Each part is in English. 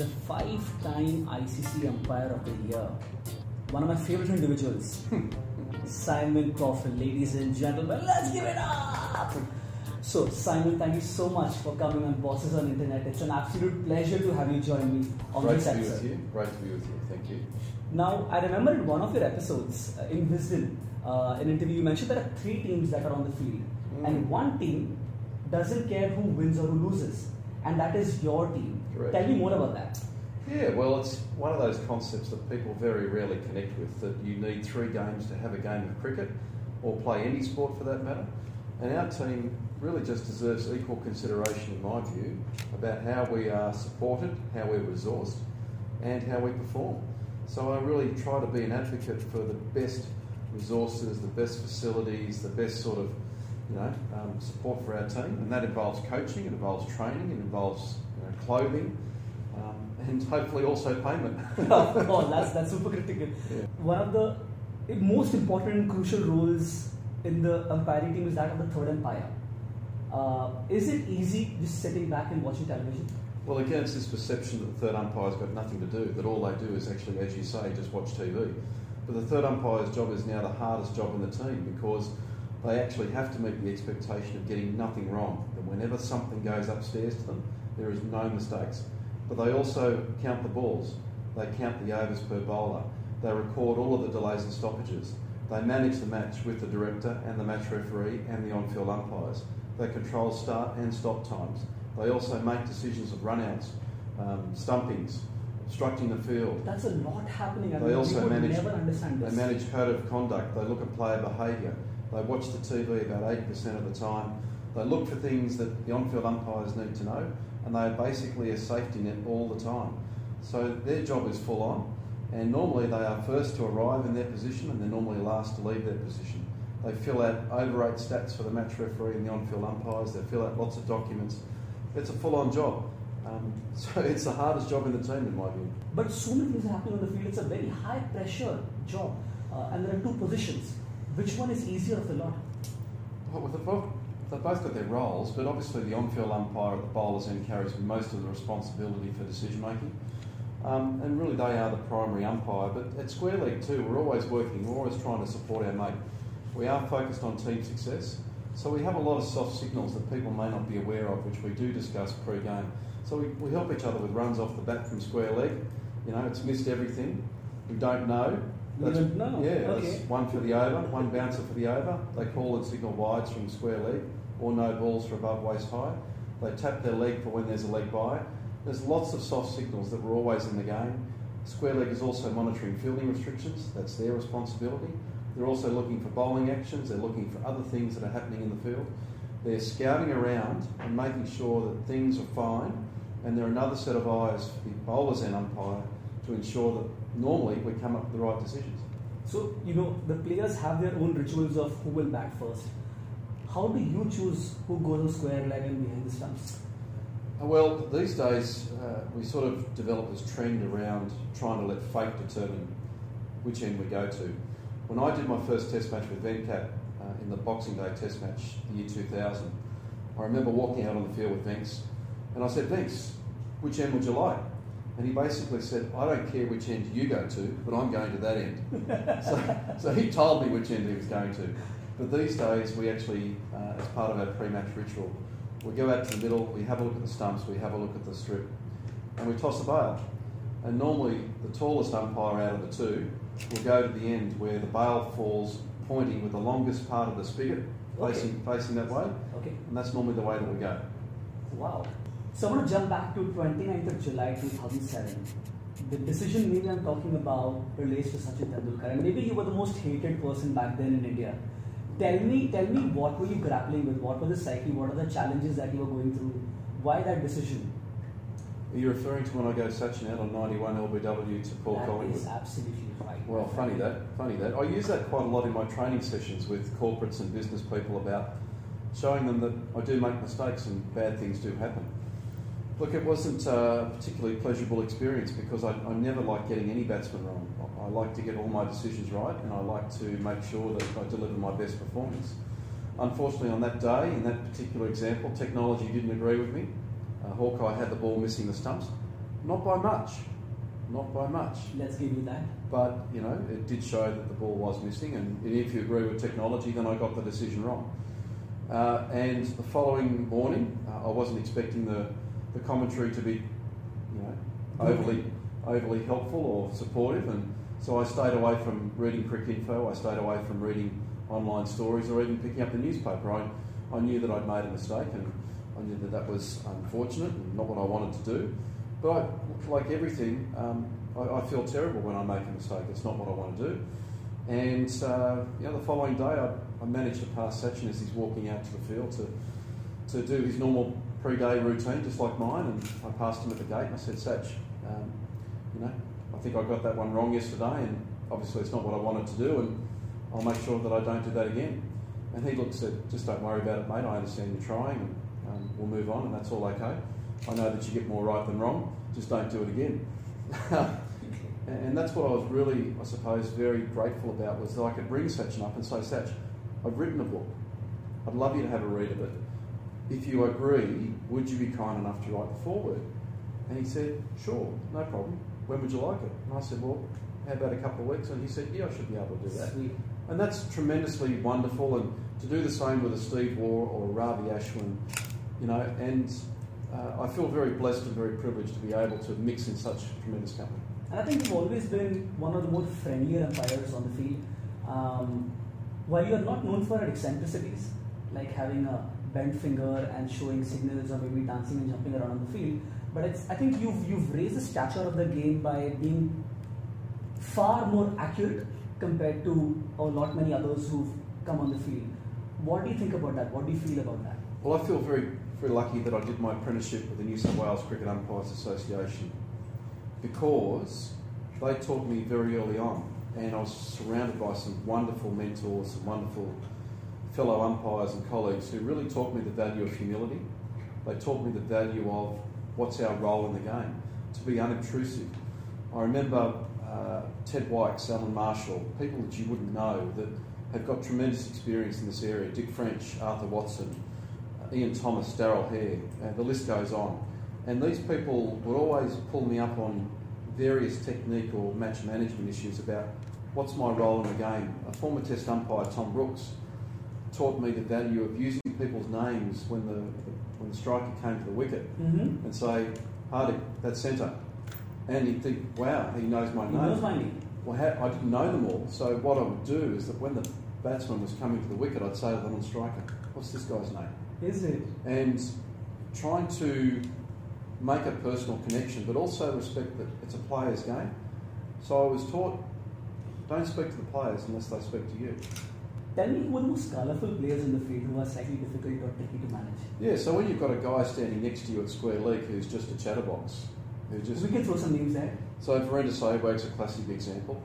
the five-time ICC Umpire of the Year. One of my favorite individuals, Simon Taufel. Ladies and gentlemen, let's give it up! So, Simon, thank you so much for coming on Bosses on Internet. It's an absolute pleasure to have you join me on Great this to be episode. with you. Great to be with you. Thank you. Now, I remember in one of your episodes uh, in Wisdom, uh, an interview, you mentioned there are three teams that are on the field, Mm. and one team doesn't care who wins or who loses, and that is your team. Correct. Tell me more about that. Yeah, well, it's one of those concepts that people very rarely connect with. That you need three games to have a game of cricket, or play any sport for that matter. And our team really just deserves equal consideration, in my view, about how we are supported, how we're resourced, and how we perform. So I really try to be an advocate for the best resources, the best facilities, the best sort of you know um, support for our team, and that involves coaching, it involves training, it involves you know, clothing, um, and hopefully also payment. oh, that's that's super critical. Yeah. One of the most important and crucial roles in the umpiring team is that of the third umpire. Uh, is it easy just sitting back and watching television? Well, again, it's this perception that the third umpire's got nothing to do, that all they do is actually, as you say, just watch TV. But the third umpire's job is now the hardest job in the team because they actually have to meet the expectation of getting nothing wrong. And whenever something goes upstairs to them, there is no mistakes. But they also count the balls, they count the overs per bowler, they record all of the delays and stoppages, they manage the match with the director and the match referee and the on field umpires. They control start and stop times. They also make decisions of runouts, um, stumpings, obstructing the field. That's a lot happening. I They mean, also manage- never understand They manage code of conduct. They look at player behaviour. They watch the TV about 80% of the time. They look for things that the on-field umpires need to know, and they are basically a safety net all the time. So their job is full on, and normally they are first to arrive in their position, and they're normally last to leave their position. They fill out over eight stats for the match referee and the on-field umpires. They fill out lots of documents. It's a full-on job. Um, so it's the hardest job in the team, in my view. But so many things are happening on the field. It's a very high pressure job, uh, and there are two positions. Which one is easier of the lot? Well, they've both, got their roles, but obviously the on-field umpire at the bowler's end carries most of the responsibility for decision making. Um, and really, they are the primary umpire. But at Square Leg too, we're always working. We're always trying to support our mate. We are focused on team success, so we have a lot of soft signals that people may not be aware of, which we do discuss pre-game. So we, we help each other with runs off the bat from Square Leg. You know, it's missed everything. We don't know. That's- don't know? Yeah, Okay. one for the over, one bouncer for the over. They call and signal wides from square leg or no balls for above waist high. They tap their leg for when there's a leg bye. There's lots of soft signals that were always in the game. Square leg is also monitoring fielding restrictions. That's their responsibility. They're also looking for bowling actions. They're looking for other things that are happening in the field. They're scouting around and making sure that things are fine. And they're another set of eyes for the bowlers and umpire to ensure that normally we come up with the right decisions. So, you know, the players have their own rituals of who will bat first. How do you choose who goes on square leg and behind the stumps? Uh, Well, these days uh, we sort of developed this trend around trying to let fate determine which end we go to. When I did my first test match with Venkat uh, in the Boxing Day test match, the year 2000, I remember walking out on the field with Venks and I said, Venks, which end would you like? And he basically said, I don't care which end you go to, but I'm going to that end. so, so he told me which end he was going to. But these days, we actually, uh, as part of our pre-match ritual, we go out to the middle, we have a look at the stumps, we have a look at the strip, and we toss a bail. And normally, the tallest umpire out of the two will go to the end where the bail falls pointing with the longest part of the spigot Okay. facing, facing that way, Okay. and that's normally the way that we go. Wow. So I want to jump back to 29th of July 2007. The decision maybe I'm talking about relates to Sachin Tendulkar, and maybe you were the most hated person back then in India. Tell me, tell me, what were you grappling with? What was the psyche? What are the challenges that you were going through? Why that decision? Are you referring to when I go Sachin out on 91 LBW to Paul That Collingwood? is absolutely right. Well, funny that, funny that. I use that quite a lot in my training sessions with corporates and business people about showing them that I do make mistakes and bad things do happen. Look, it wasn't a particularly pleasurable experience because I, I never like getting any batsman wrong. Like to get all my decisions right and I like to make sure that I deliver my best performance. Unfortunately, on that day, in that particular example, technology didn't agree with me. Uh, Hawkeye had the ball missing the stumps. not by much, not by much. Let's give you that. But you know, it did show that the ball was missing, and if you agree with technology, then I got the decision wrong. Uh, and the following morning, uh, I wasn't expecting the, the commentary to be, you know, overly overly helpful or supportive, and so I stayed away from reading Cricinfo. I stayed away from reading online stories or even picking up the newspaper. I, I knew that I'd made a mistake, and I knew that that was unfortunate and not what I wanted to do. But I, like everything, um, I, I, feel terrible when I make a mistake. It's not what I want to do. And uh, you know, the following day, I, I, managed to pass Sachin as he's walking out to the field to to do his normal pre-day routine, just like mine. And I passed him at the gate, and I said, "Sach, um, you know, I think I got that one wrong yesterday, and obviously it's not what I wanted to do, and I'll make sure that I don't do that again." And he looked and said, "Just don't worry about it, mate. I understand you're trying, and um, we'll move on, and that's all okay. I know that you get more right than wrong. Just don't do it again." And that's what I was really, I suppose, very grateful about was that I could bring Sachin up and say, Sach, I've written a book. I'd love you to have a read of it. If you agree, would you be kind enough to write the foreword? And he said, sure, no problem. When would you like it? And I said, well, how about a couple of weeks? And he said, yeah, I should be able to do that. Sweet. And that's tremendously wonderful. And to do the same with a Steve Waugh or a Ravi Ashwin, you know, and uh, I feel very blessed and very privileged to be able to mix in such tremendous company. And I think you've always been one of the more friendlier umpires on the field. Um, while you are not known for eccentricities, like having a bent finger and showing signals or maybe dancing and jumping around on the field, but it's, I think you've, you've raised the stature of the game by being far more accurate compared to a lot many others who've come on the field. What do you think about that? What do you feel about that? Well, I feel very, very lucky that I did my apprenticeship with the New South Wales Cricket Umpires Association because they taught me very early on, and I was surrounded by some wonderful mentors, some wonderful fellow umpires and colleagues who really taught me the value of humility. They taught me the value of what's our role in the game, to be unobtrusive. I remember uh, Ted Wykes, Alan Marshall, people that you wouldn't know that have got tremendous experience in this area Dick French, Arthur Watson, uh, Ian Thomas, Darrell Hair, uh, the list goes on. And these people would always pull me up on various technique or match management issues about what's my role in the game. A former Test umpire, Tom Brooks, taught me the value of using people's names when the, when the striker came to the wicket mm-hmm. and say, Hardy, that's centre. And he'd think, wow, he knows my he name. Knows my name. Well, I didn't know them all. So what I would do is that when the batsman was coming to the wicket, I'd say to the non-striker, what's this guy's name? Is it? And trying to make a personal connection, but also respect that it's a player's game. So I was taught don't speak to the players unless they speak to you. Tell me who are the most colourful players in the field who are slightly difficult or tricky to manage? Yeah, so when you've got a guy standing next to you at square leg who's just a chatterbox, who just. We can throw some names there. So Virender Sehwag's a classic example.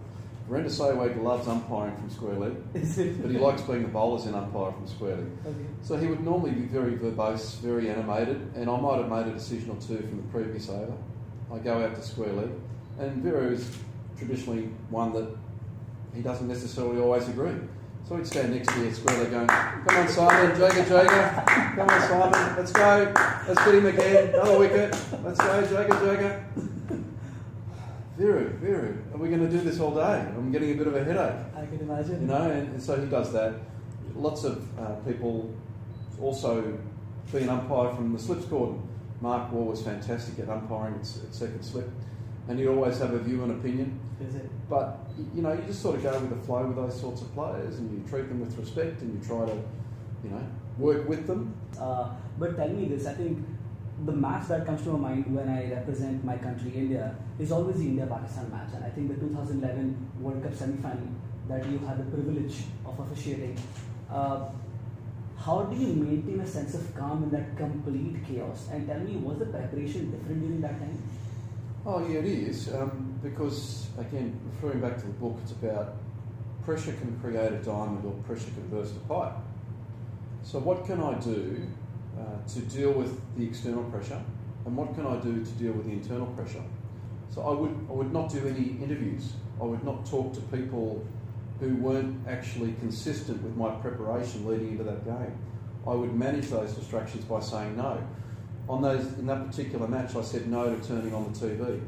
Virender Sehwag loves umpiring from square leg, but he likes being the bowler's in umpire from square leg. Okay. So he would normally be very verbose, very animated, and I might have made a decision or two from the previous over. I go out to square leg, and Viru is traditionally one that he doesn't necessarily always agree. So he'd stand next to at square going, Come on, Simon, Jaga, Jaga. Come on, Simon, let's go. Let's get him again. Another wicket. Let's go, Jaga, Jaga. Viru, Viru, are we going to do this all day? I'm getting a bit of a headache. I can imagine. You know, and, and so he does that. Lots of uh, people also being an umpire from the slips cordon. Mark Waugh was fantastic at umpiring at, at second slip, and he'd always have a view and opinion. Is it? But you know, you just sort of go with the flow with those sorts of players, and you treat them with respect, and you try to, you know, work with them. Uh, but tell me this: I think the match that comes to my mind when I represent my country, India, is always the India-Pakistan match. And I think the 2011 World Cup semi-final that you had the privilege of officiating. Uh, how do you maintain a sense of calm in that complete chaos? And tell me, was the preparation different during that time? Oh yeah, it is. Um, because again, referring back to the book, it's about pressure can create a diamond or pressure can burst a pipe. So what can I do uh, to deal with the external pressure, and what can I do to deal with the internal pressure? So I would I would not do any interviews. I would not talk to people who weren't actually consistent with my preparation leading into that game. I would manage those distractions by saying no. On those in that particular match, I said no to turning on the TV.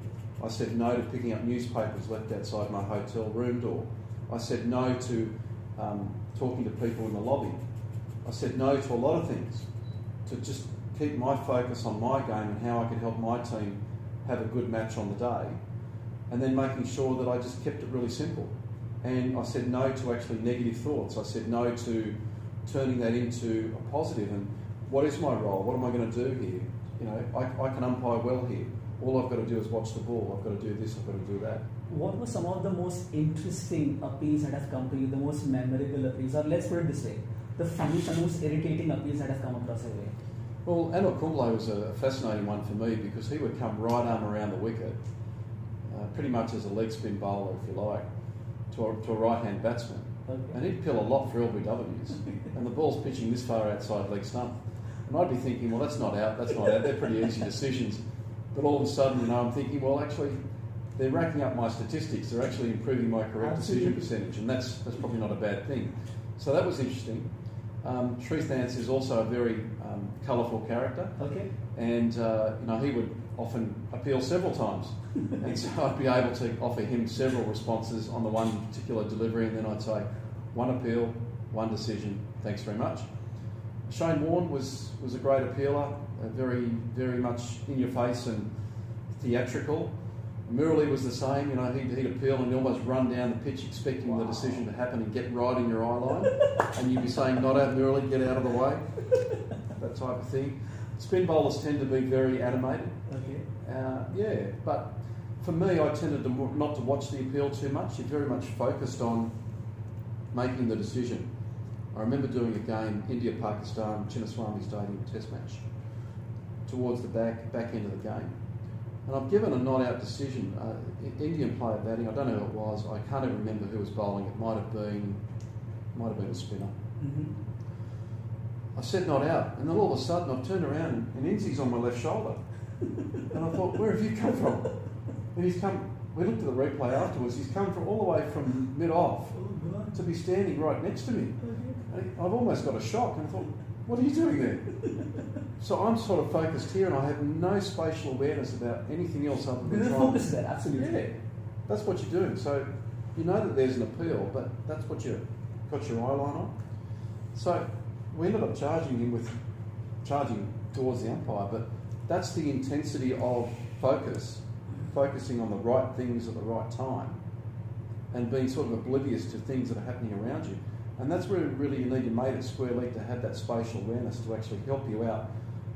I said no to picking up newspapers left outside my hotel room door. I said no to um, talking to people in the lobby. I said no to a lot of things to just keep my focus on my game and how I could help my team have a good match on the day, and then making sure that I just kept it really simple. And I said no to actually negative thoughts. I said no to turning that into a positive and what is my role? What am I going to do here? You know, I, I can umpire well here. All I've got to do is watch the ball. I've got to do this. I've got to do that. What were some of the most interesting appeals that have come to you? The most memorable appeals, or let's put it this way: the funniest and most irritating appeals that have come across your way. Well, Anil Kumble was a fascinating one for me because he would come right arm around the wicket, uh, pretty much as a leg spin bowler, if you like, to a, to a right hand batsman. Okay. And he'd pill a lot for LBWs. and the ball's pitching this far outside leg stump. And I'd be thinking, well, that's not out, that's not out. They're pretty easy decisions. But all of a sudden, you know, I'm thinking, well, actually, they're racking up my statistics. They're actually improving my correct Absolutely. decision percentage, and that's that's probably not a bad thing. So that was interesting. Um, Truth Dance is also a very um, colourful character, Okay. and uh, you know he would often appeal several times, and so I'd be able to offer him several responses on the one particular delivery, and then I'd say one appeal, one decision. Thanks very much. Shane Warne was was a great appealer, uh, very very much in your face and theatrical. Murali was the same, you know, he'd, he'd appeal and he'd almost run down the pitch expecting the decision to happen and get right in your eye line. and you'd be saying, not out Murali, get out of the way. that type of thing. Spin bowlers tend to be very animated. Okay. Uh, yeah, but for me, I tended to not to watch the appeal too much. You're very much focused on making the decision. I remember doing a game, India Pakistan, Chinnaswamy Stadium Test match, towards the back back end of the game, and I've given a not out decision. Uh, Indian player batting. I don't know who it was. I can't even remember who was bowling. It might have been might have been a spinner. Mm-hmm. I said not out, and then all of a sudden I've turned around and Inzi's on my left shoulder. and I thought, where have you come from? And he's come, we looked at the replay afterwards, he's come from all the way from mid off Oh to be standing right next to me. I've almost got a shock and I thought, what are you doing there? so I'm sort of focused here and I have no spatial awareness about anything else other than trying focus is there, absolutely. Yeah, that's what you're doing. So you know that there's an appeal, but that's what you've got your eye line on. So we ended up charging him with charging towards the umpire, but that's the intensity of focus, focusing on the right things at the right time, and being sort of oblivious to things that are happening around you. And that's where really you need your mate at square leg to have that spatial awareness to actually help you out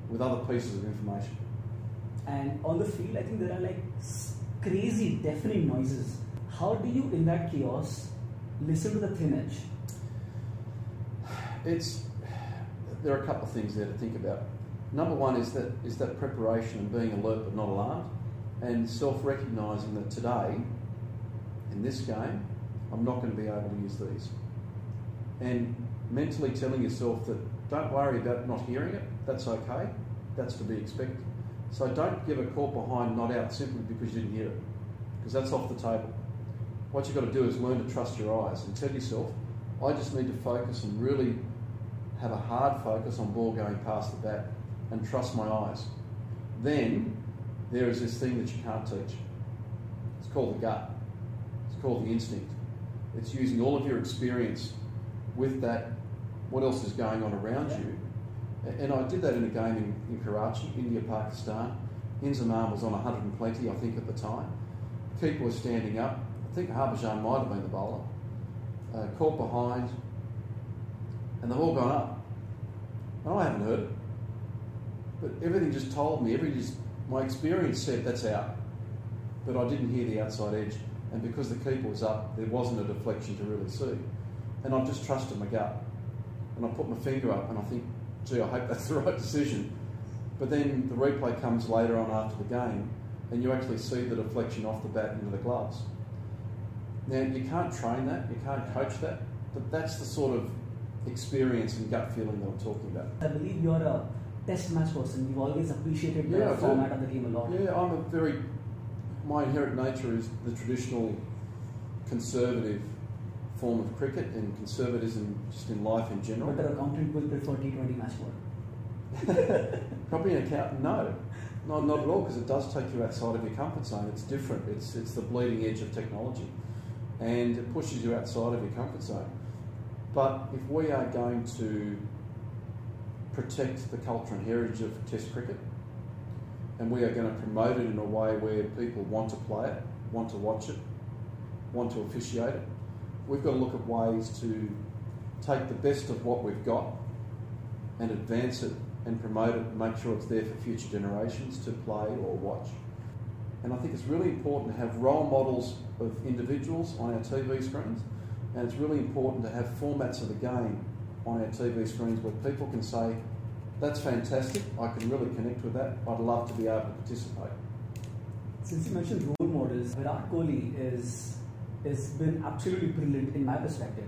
with other pieces of information. And on the field, I think there are like crazy deafening noises. How do you, in that chaos, listen to the thin edge? It's there are a couple of things there to think about. Number one is that is that preparation and being alert but not alarmed, and self-recognizing that today, in this game, I'm not going to be able to use these, and mentally telling yourself that don't worry about not hearing it. That's okay. That's to be expected. So don't give a caught behind not out simply because you didn't hear it, because that's off the table. What you've got to do is learn to trust your eyes and tell yourself, I just need to focus and really have a hard focus on ball going past the bat and trust my eyes. Then there is this thing that you can't teach. It's called the gut. It's called the instinct. It's using all of your experience with that, what else is going on around you. And I did that in a game in, in Karachi, India, Pakistan. Inzamam was on 120, I think, at the time. Keeper was standing up. I think Harbhajan might have been the bowler. Uh, caught behind, and they've all gone up. And I haven't heard it. But everything just told me, every just, my experience said that's out. But I didn't hear the outside edge. And because the keeper was up, there wasn't a deflection to really see. And I've just trusted my gut. And I put my finger up and I think, gee, I hope that's the right decision. But then the replay comes later on after the game and you actually see the deflection off the bat into the gloves. Now, you can't train that, you can't coach that, but that's the sort of experience and gut feeling that I'm talking about. I believe you're a test match person. You've always appreciated the Yeah, format of the game a lot. Yeah, I'm a very. My inherent nature is the traditional conservative form of cricket and conservatism just in life in general. But the accountant will prefer T20 match more. Probably an accountant, no. Not, not at all, because it does take you outside of your comfort zone. It's different. It's, it's the bleeding edge of technology. And it pushes you outside of your comfort zone. But if we are going to protect the culture and heritage of Test cricket, and we are going to promote it in a way where people want to play it, want to watch it, want to officiate it, we've got to look at ways to take the best of what we've got and advance it and promote it and make sure it's there for future generations to play or watch. And I think it's really important to have role models of individuals on our TV screens, and it's really important to have formats of the game on our TV screens where people can say, that's fantastic, I can really connect with that, I'd love to be able to participate. Since you mentioned role models, Virat Kohli is has been absolutely brilliant in my perspective.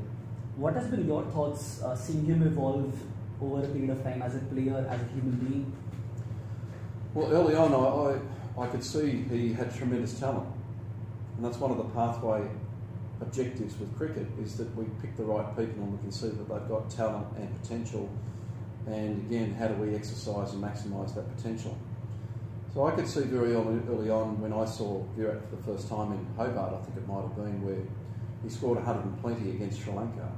What has been your thoughts uh, seeing him evolve over a period of time as a player, as a human being? Well, early on, I, I, I could see he had tremendous talent, and that's one of the pathway objectives with cricket is that we pick the right people and we can see that they've got talent and potential. And again, how do we exercise and maximise that potential? So I could see very early, early on when I saw Virat for the first time in Hobart, I think it might have been, where he scored 120 against Sri Lanka.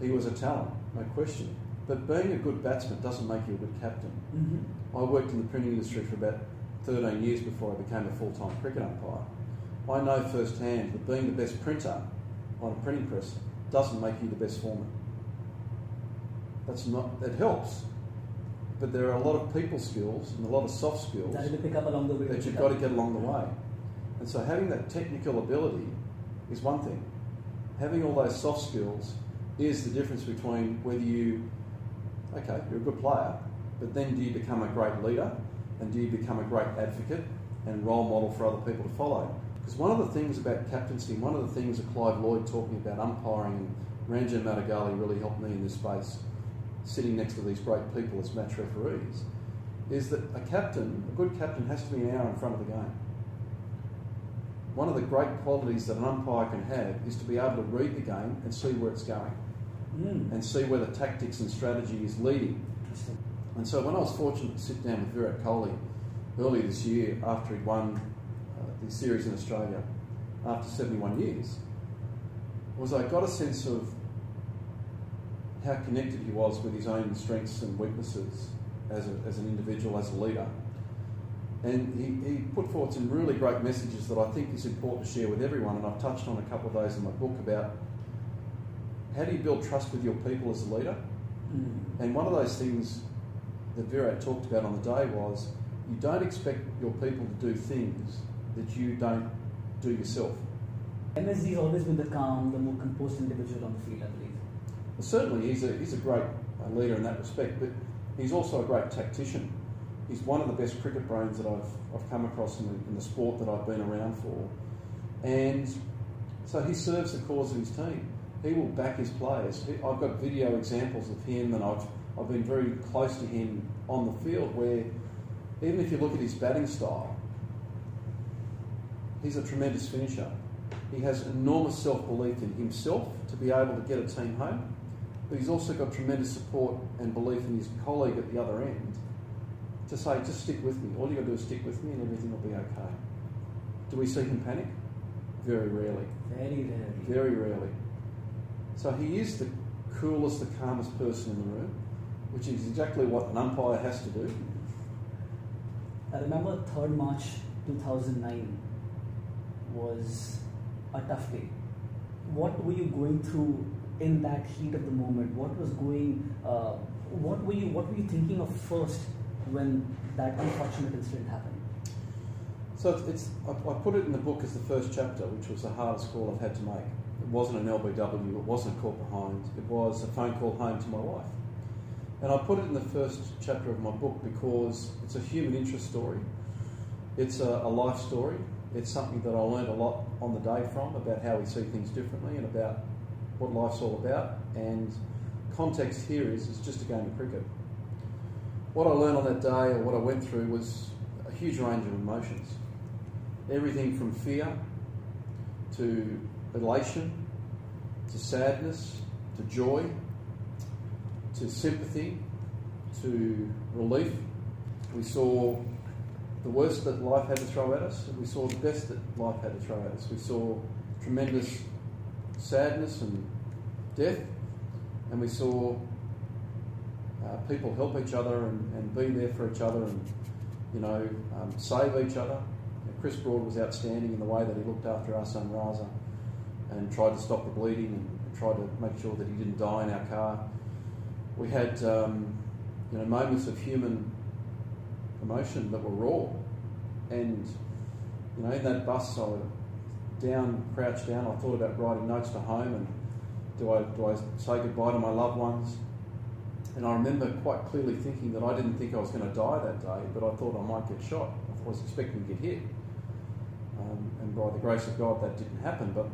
He was a talent, no question. But being a good batsman doesn't make you a good captain. Mm-hmm. I worked in the printing industry for about 13 years before I became a full time cricket umpire. I know firsthand that being the best printer on a printing press doesn't make you the best foreman. That's not, it helps. But there are a lot of people skills and a lot of soft skills That you pick up along the way. that you've got to get along the way. And so having that technical ability is one thing. Having all those soft skills is the difference between whether you, okay, you're a good player, but then do you become a great leader and do you become a great advocate and role model for other people to follow? Because one of the things about captaincy, one of the things that Clive Lloyd talking about umpiring, and Ranjan Madugalle really helped me in this space, sitting next to these great people as match referees, is that a captain, a good captain, has to be an hour in front of the game. One of the great qualities that an umpire can have is to be able to read the game and see where it's going Mm. and see where the tactics and strategy is leading. And so when I was fortunate to sit down with Virat Kohli earlier this year after he'd won uh, the series in Australia after 71 years, was I got a sense of how connected he was with his own strengths and weaknesses as, a, as an individual, as a leader. And he, he put forward some really great messages that I think is important to share with everyone. And I've touched on a couple of those in my book about how do you build trust with your people as a leader? Mm. And one of those things that Virat talked about on the day was you don't expect your people to do things that you don't do yourself. MSD has always been the calm, the more composed individual on the field, I believe. Certainly, he's a, he's a great uh, leader in that respect, but he's also a great tactician. He's one of the best cricket brains that I've, I've come across in the, in the sport that I've been around for. And so he serves the cause of his team. He will back his players. I've got video examples of him, and I've, I've been very close to him on the field where, even if you look at his batting style, he's a tremendous finisher. He has enormous self belief in himself to be able to get a team home, but he's also got tremendous support and belief in his colleague at the other end to say, just stick with me. All you've got to do is stick with me and everything will be okay. Do we see him panic? Very rarely. Very rarely. Very rarely. So he is the coolest, the calmest person in the room, which is exactly what an umpire has to do. I remember 3rd March 2009 was a tough day. What were you going through in that heat of the moment? What was going? Uh, what were you? What were you thinking of first when that unfortunate incident happened? So it's, it's I, I put it in the book as the first chapter, which was the hardest call I've had to make. It wasn't an LBW, it wasn't a call behind, it was a phone call home to my wife. And I put it in the first chapter of my book because it's a human interest story. It's a, a life story. It's something that I learned a lot on the day from about how we see things differently and about what life's all about. And context here is it's just a game of cricket. What I learned on that day or what I went through was a huge range of emotions. Everything from fear to elation to sadness to joy to sympathy to relief. We saw the worst that life had to throw at us, and we saw the best that life had to throw at us. We saw tremendous sadness and death, and we saw uh, people help each other and, and be there for each other and, you know, um, save each other. Chris Broad was outstanding in the way that he looked after Ahsan Raza and tried to stop the bleeding and, tried to make sure that he didn't die in our car. We had, um, you know, moments of human emotion that were raw, and you know, in that bus, I was down, crouched down. I thought about writing notes to home and do I do I say goodbye to my loved ones? And I remember quite clearly thinking that I didn't think I was going to die that day, but I thought I might get shot. I was expecting to get hit. Um, and by the grace of God, that didn't happen. But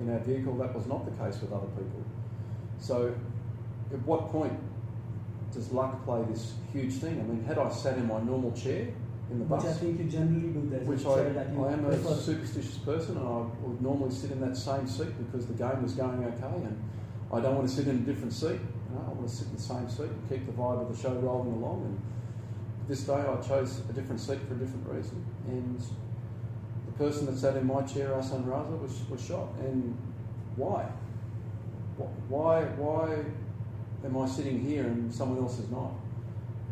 in our vehicle, that was not the case with other people. So, at what point does luck play this huge thing? I mean, had I sat in my normal chair in the bus, which I think you generally do, there, which I, I am prefer. a superstitious person, and I would normally sit in that same seat because the game was going okay, and I don't want to sit in a different seat. You know, I want to sit in the same seat and keep the vibe of the show rolling along. And this day, I chose a different seat for a different reason, and the person that sat in my chair, Ahsan Raza, was, was shot. And why? Why, why am I sitting here and someone else is not?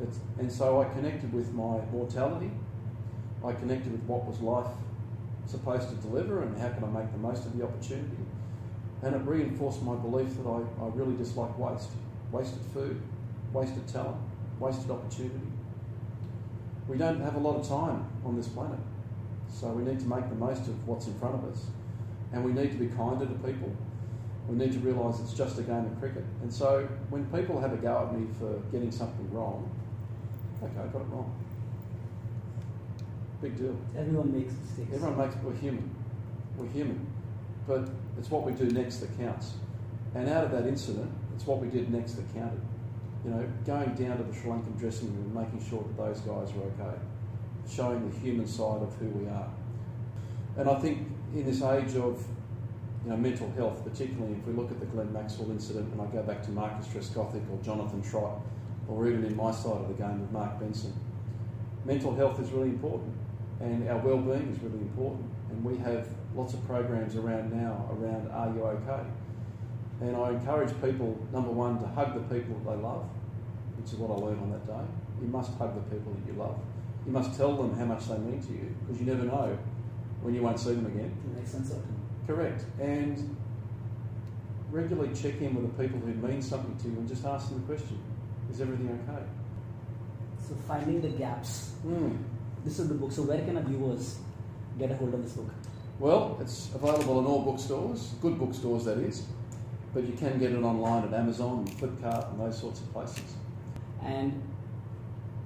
It's, and so I connected with my mortality. I connected with what was life supposed to deliver and how can I make the most of the opportunity. And it reinforced my belief that I, I really dislike waste. Wasted food, wasted talent, wasted opportunity. We don't have a lot of time on this planet. So we need to make the most of what's in front of us. And we need to be kinder to people. We need to realise it's just a game of cricket. And so when people have a go at me for getting something wrong, okay, I got it wrong. Big deal. Everyone makes mistakes. Everyone makes, we're human. We're human. But it's what we do next that counts. And out of that incident, it's what we did next that counted. You know, going down to the Sri Lankan dressing room, making sure that those guys are okay showing the human side of who we are. And I think in this age of you know, mental health, particularly if we look at the Glenn Maxwell incident and I go back to Marcus Trescothick or Jonathan Trott, or even in my side of the game with Mark Benson, mental health is really important and our well-being is really important. And we have lots of programs around now around Are You OK? And I encourage people, number one, to hug the people that they love, which is what I learned on that day. You must hug the people that you love. You must tell them how much they mean to you because you never know when you won't see them again. It makes sense, Correct. And regularly check in with the people who mean something to you and just ask them the question Is everything okay? So, finding the gaps. Mm. This is the book. So, where can our viewers get a hold of this book? Well, it's available in all bookstores, good bookstores that is, but you can get it online at Amazon, and Flipkart, and those sorts of places. And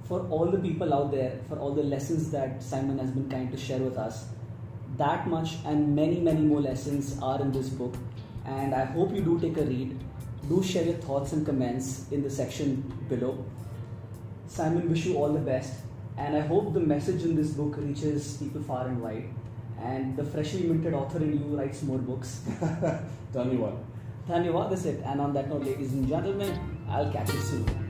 for all the people out there, for all the lessons that Simon has been kind to share with us. That much and many, many more lessons are in this book. And I hope you do take a read. Do share your thoughts and comments in the section below. Simon, wish you all the best. And I hope the message in this book reaches people far and wide. And the freshly minted author in you writes more books. Dhanyawad. Dhanyawad, that's it. And on that note, ladies and gentlemen, I'll catch you soon.